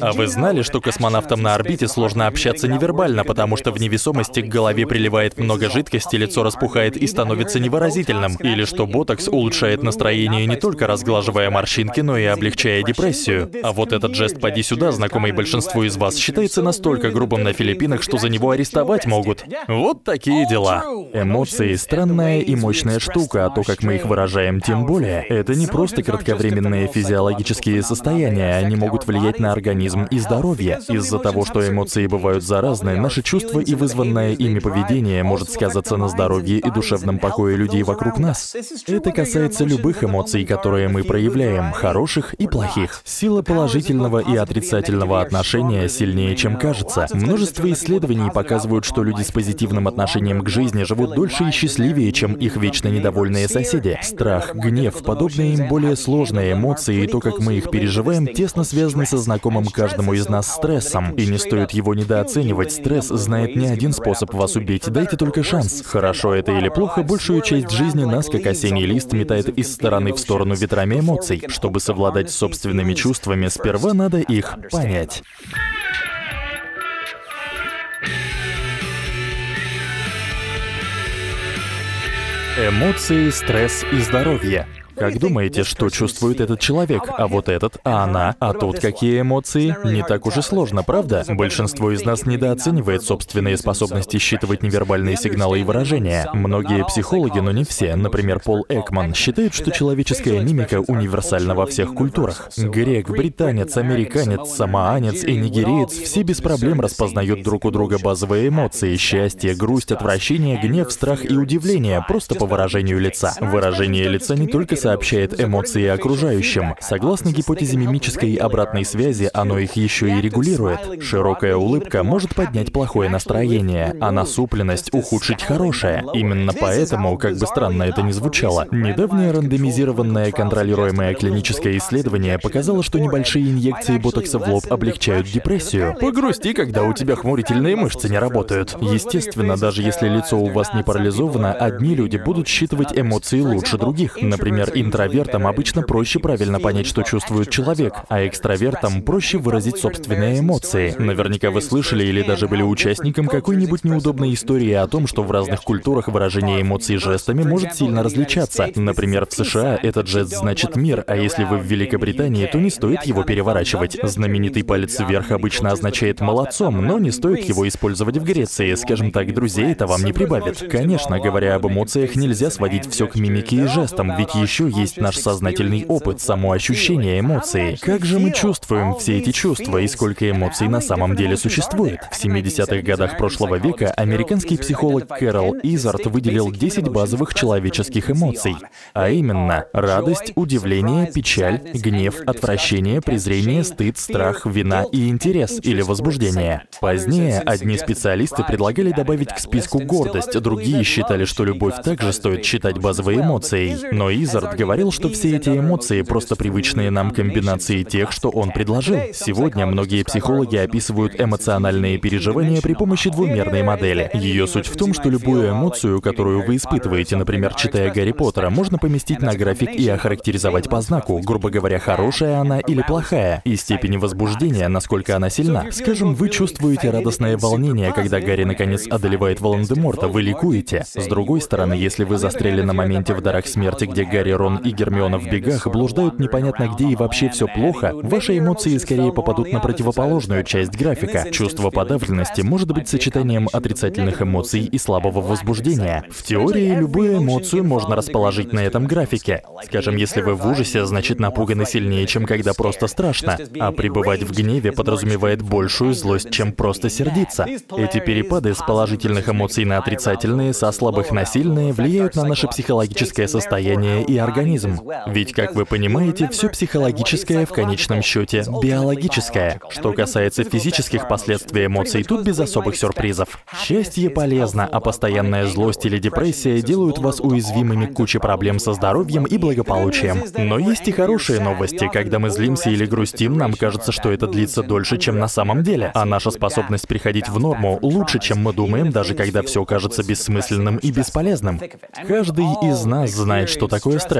А вы знали, что космонавтам на орбите сложно общаться невербально, потому что в невесомости к голове приливает много жидкости, лицо распухает и становится невыразительным? Или что ботокс улучшает настроение не только разглаживая морщинки, но и облегчая депрессию? А вот этот жест «поди сюда», знакомый большинству из вас, считается настолько грубым на Филиппинах, что за него арестовать могут. Вот такие дела. Эмоции — странная и мощная штука, а то, как мы их выражаем, тем более. Это не просто кратковременные физиологические состояния, они могут влиять на организм организм и здоровье. Из-за того, что эмоции бывают заразны, наши чувства и вызванное ими поведение может сказаться на здоровье и душевном покое людей вокруг нас. Это касается любых эмоций, которые мы проявляем, хороших и плохих. Сила положительного и отрицательного отношения сильнее, чем кажется. Множество исследований показывают, что люди с позитивным отношением к жизни живут дольше и счастливее, чем их вечно недовольные соседи. Страх, гнев, подобные им более сложные эмоции и то, как мы их переживаем, тесно связаны со знакомым каждому из нас стрессом, и не стоит его недооценивать. Стресс знает не один способ вас убить, дайте только шанс. Хорошо это или плохо, большую часть жизни нас, как осенний лист, метает из стороны в сторону ветрами эмоций. Чтобы совладать с собственными чувствами, сперва надо их понять. Эмоции, стресс и здоровье. Как думаете, что чувствует этот человек, а вот этот, а она, а тут какие эмоции? Не так уж и сложно, правда? Большинство из нас недооценивает собственные способности считывать невербальные сигналы и выражения. Многие психологи, но не все, например, Пол Экман, считают, что человеческая мимика универсальна во всех культурах. Грек, британец, американец, самоанец и нигериец все без проблем распознают друг у друга базовые эмоции — счастье, грусть, отвращение, гнев, страх и удивление, просто по выражению лица. Выражение лица не только сообщает эмоции окружающим. Согласно гипотезе мимической обратной связи, оно их еще и регулирует. Широкая улыбка может поднять плохое настроение, а насупленность ухудшить хорошее. Именно поэтому, как бы странно это ни звучало, недавнее рандомизированное контролируемое клиническое исследование показало, что небольшие инъекции ботокса в лоб облегчают депрессию. Погрусти, когда у тебя хмурительные мышцы не работают. Естественно, даже если лицо у вас не парализовано, одни люди будут считывать эмоции лучше других. Например, Интровертам обычно проще правильно понять, что чувствует человек, а экстравертам проще выразить собственные эмоции. Наверняка вы слышали или даже были участником какой-нибудь неудобной истории о том, что в разных культурах выражение эмоций жестами может сильно различаться. Например, в США этот жест значит «мир», а если вы в Великобритании, то не стоит его переворачивать. Знаменитый палец вверх обычно означает «молодцом», но не стоит его использовать в Греции. Скажем так, друзей это вам не прибавит. Конечно, говоря об эмоциях, нельзя сводить все к мимике и жестам, ведь еще есть наш сознательный опыт, самоощущение эмоций. Как же мы чувствуем все эти чувства и сколько эмоций на самом деле существует? В 70-х годах прошлого века американский психолог Кэрол Изард выделил 10 базовых человеческих эмоций, а именно радость, удивление, печаль, гнев, отвращение, презрение, стыд, страх, вина и интерес или возбуждение. Позднее одни специалисты предлагали добавить к списку гордость, другие считали, что любовь также стоит считать базовой эмоцией. Но Изард говорил, что все эти эмоции просто привычные нам комбинации тех, что он предложил. Сегодня многие психологи описывают эмоциональные переживания при помощи двумерной модели. Ее суть в том, что любую эмоцию, которую вы испытываете, например, читая Гарри Поттера, можно поместить на график и охарактеризовать по знаку, грубо говоря, хорошая она или плохая, и степени возбуждения, насколько она сильна. Скажем, вы чувствуете радостное волнение, когда Гарри наконец одолевает Волан-де-Морта, вы ликуете. С другой стороны, если вы застряли на моменте в дарах смерти, где Гарри, Рон и Гермиона в бегах блуждают непонятно где и вообще все плохо, ваши эмоции скорее попадут на противоположную часть графика. Чувство подавленности может быть сочетанием отрицательных эмоций и слабого возбуждения. В теории любую эмоцию можно расположить на этом графике. Скажем, если вы в ужасе, значит напуганы сильнее, чем когда просто страшно. А пребывать в гневе подразумевает большую злость, чем просто сердиться. Эти перепады с положительных эмоций на отрицательные, со слабых на сильные влияют на наше психологическое состояние и организм. Ведь, как вы понимаете, все психологическое в конечном счете биологическое. Что касается физических последствий эмоций, тут без особых сюрпризов. Счастье полезно, а постоянная злость или депрессия делают вас уязвимыми к куче проблем со здоровьем и благополучием. Но есть и хорошие новости. Когда мы злимся или грустим, нам кажется, что это длится дольше, чем на самом деле. А наша способность приходить в норму лучше, чем мы думаем, даже когда все кажется бессмысленным и бесполезным. Каждый из нас знает, что такое стресс.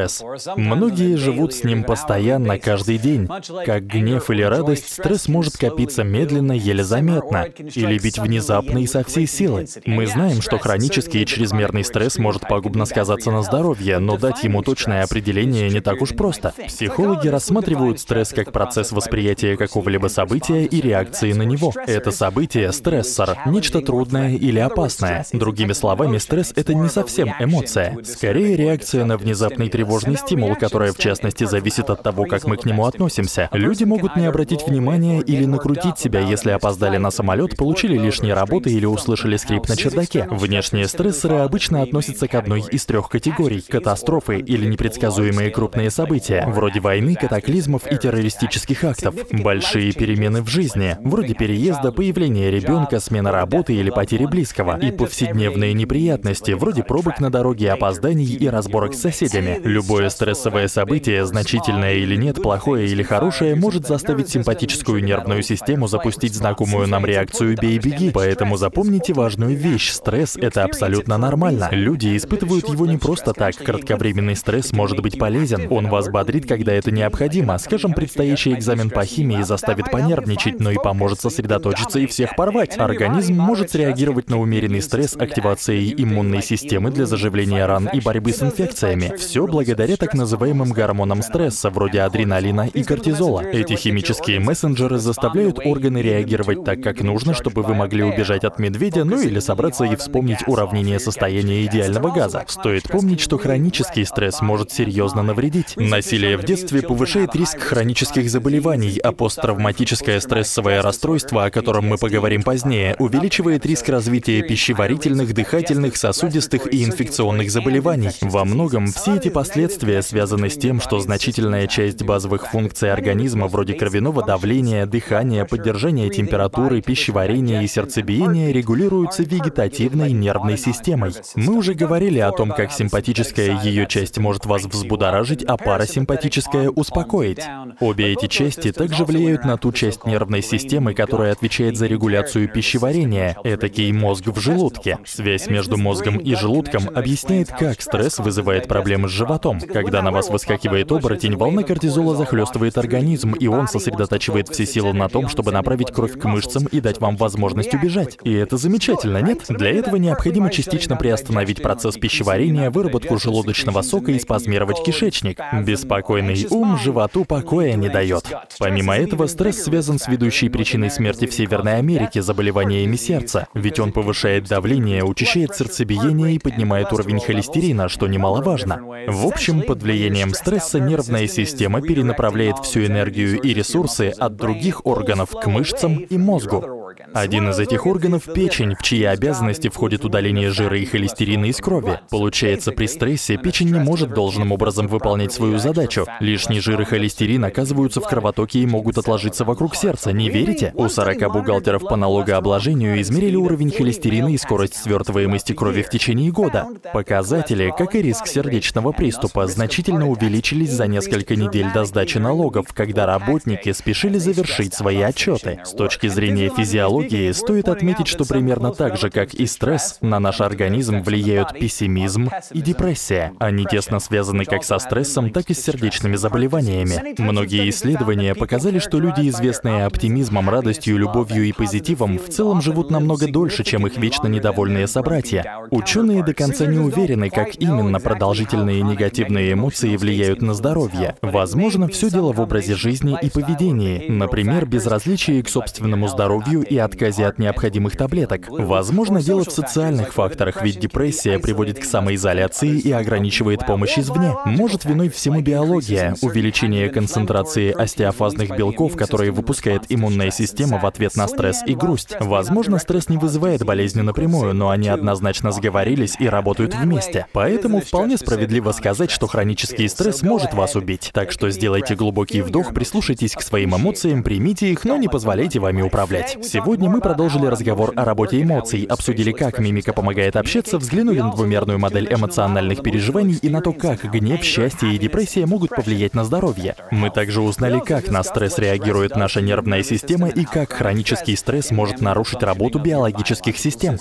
Многие живут с ним постоянно, каждый день. Как гнев или радость, стресс может копиться медленно, еле заметно, или бить внезапно и со всей силы. Мы знаем, что хронический и чрезмерный стресс может пагубно сказаться на здоровье, но дать ему точное определение не так уж просто. Психологи рассматривают стресс как процесс восприятия какого-либо события и реакции на него. Это событие — стрессор, нечто трудное или опасное. Другими словами, стресс — это не совсем эмоция. Скорее, реакция на внезапный тревожный стимул, которая, в частности, зависит от того, как мы к нему относимся. Люди могут не обратить внимания или накрутить себя, если опоздали на самолет, получили лишние работы или услышали скрип на чердаке. Внешние стрессоры обычно относятся к одной из трех категорий — катастрофы или непредсказуемые крупные события, вроде войны, катаклизмов и террористических актов. Большие перемены в жизни, вроде переезда, появления ребенка, смена работы или потери близкого. И повседневные неприятности, вроде пробок на дороге, опозданий и разборок с соседями. Любое стрессовое событие, значительное или нет, плохое или хорошее, может заставить симпатическую нервную систему запустить знакомую нам реакцию «бей-беги». Поэтому запомните важную вещь. Стресс — это абсолютно нормально. Люди испытывают его не просто так. Кратковременный стресс может быть полезен. Он вас бодрит, когда это необходимо. Скажем, предстоящий экзамен по химии заставит понервничать, но и поможет сосредоточиться и всех порвать. Организм может среагировать на умеренный стресс активацией иммунной системы для заживления ран и борьбы с инфекциями. Все благодаря так называемым гормонам стресса, вроде адреналина и кортизола. Эти химические мессенджеры заставляют органы реагировать так, как нужно, чтобы вы могли убежать от медведя, ну или собраться и вспомнить уравнение состояния идеального газа. Стоит помнить, что хронический стресс может серьезно навредить. Насилие в детстве повышает риск хронических заболеваний, а посттравматическое стрессовое расстройство, о котором мы поговорим позднее, увеличивает риск развития пищеварительных, дыхательных, сосудистых и инфекционных заболеваний. Во многом все эти последствия связаны с тем, что значительная часть базовых функций организма, вроде кровяного давления, дыхания, поддержания температуры, пищеварения и сердцебиения, регулируются вегетативной нервной системой. Мы уже говорили о том, как симпатическая ее часть может вас взбудоражить, а парасимпатическая успокоить. Обе эти части также влияют на ту часть нервной системы, которая отвечает за регуляцию пищеварения, этакий мозг в желудке. Связь между мозгом и желудком объясняет, как стресс вызывает проблемы с животом. Когда на вас выскакивает оборотень, волна кортизола захлестывает организм, и он сосредотачивает все силы на том, чтобы направить кровь к мышцам и дать вам возможность убежать. И это замечательно, нет? Для этого необходимо частично приостановить процесс пищеварения, выработку желудочного сока и спазмировать кишечник. Беспокойный ум животу покоя не дает. Помимо этого, стресс связан с ведущей причиной смерти в Северной Америке заболеваниями сердца, ведь он повышает давление, учащает сердцебиение и поднимает уровень холестерина, что немаловажно. В общем, под влиянием стресса нервная система перенаправляет всю энергию и ресурсы от других органов к мышцам и мозгу. Один из этих органов — печень, в чьи обязанности входит удаление жира и холестерина из крови. Получается, при стрессе печень не может должным образом выполнять свою задачу. Лишний жир и холестерин оказываются в кровотоке и могут отложиться вокруг сердца, не верите? У 40 бухгалтеров по налогообложению измерили уровень холестерина и скорость свертываемости крови в течение года. Показатели, как и риск сердечного приступа, значительно увеличились за несколько недель до сдачи налогов, когда работники спешили завершить свои отчеты. С точки зрения физиологии, стоит отметить, что примерно так же, как и стресс, на наш организм влияют пессимизм и депрессия. Они тесно связаны как со стрессом, так и с сердечными заболеваниями. Многие исследования показали, что люди, известные оптимизмом, радостью, любовью и позитивом, в целом живут намного дольше, чем их вечно недовольные собратья. Ученые до конца не уверены, как именно продолжительные негативные эмоции влияют на здоровье. Возможно, все дело в образе жизни и поведении. Например, безразличие к собственному здоровью и отказе от необходимых таблеток. Возможно, дело в социальных факторах, ведь депрессия приводит к самоизоляции и ограничивает помощь извне. Может виной всему биология, увеличение концентрации остеофазных белков, которые выпускает иммунная система в ответ на стресс и грусть. Возможно, стресс не вызывает болезни напрямую, но они однозначно сговорились и работают вместе. Поэтому вполне справедливо сказать, что хронический стресс может вас убить. Так что сделайте глубокий вдох, прислушайтесь к своим эмоциям, примите их, но не позволяйте вами управлять. Сегодня мы продолжили разговор о работе эмоций, обсудили, как мимика помогает общаться, взглянули на двумерную модель эмоциональных переживаний и на то, как гнев, счастье и депрессия могут повлиять на здоровье. Мы также узнали, как на стресс реагирует наша нервная система и как хронический стресс может нарушить работу биологических систем.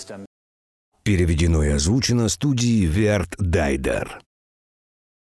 Переведено и озвучено студией Верт Дайдер.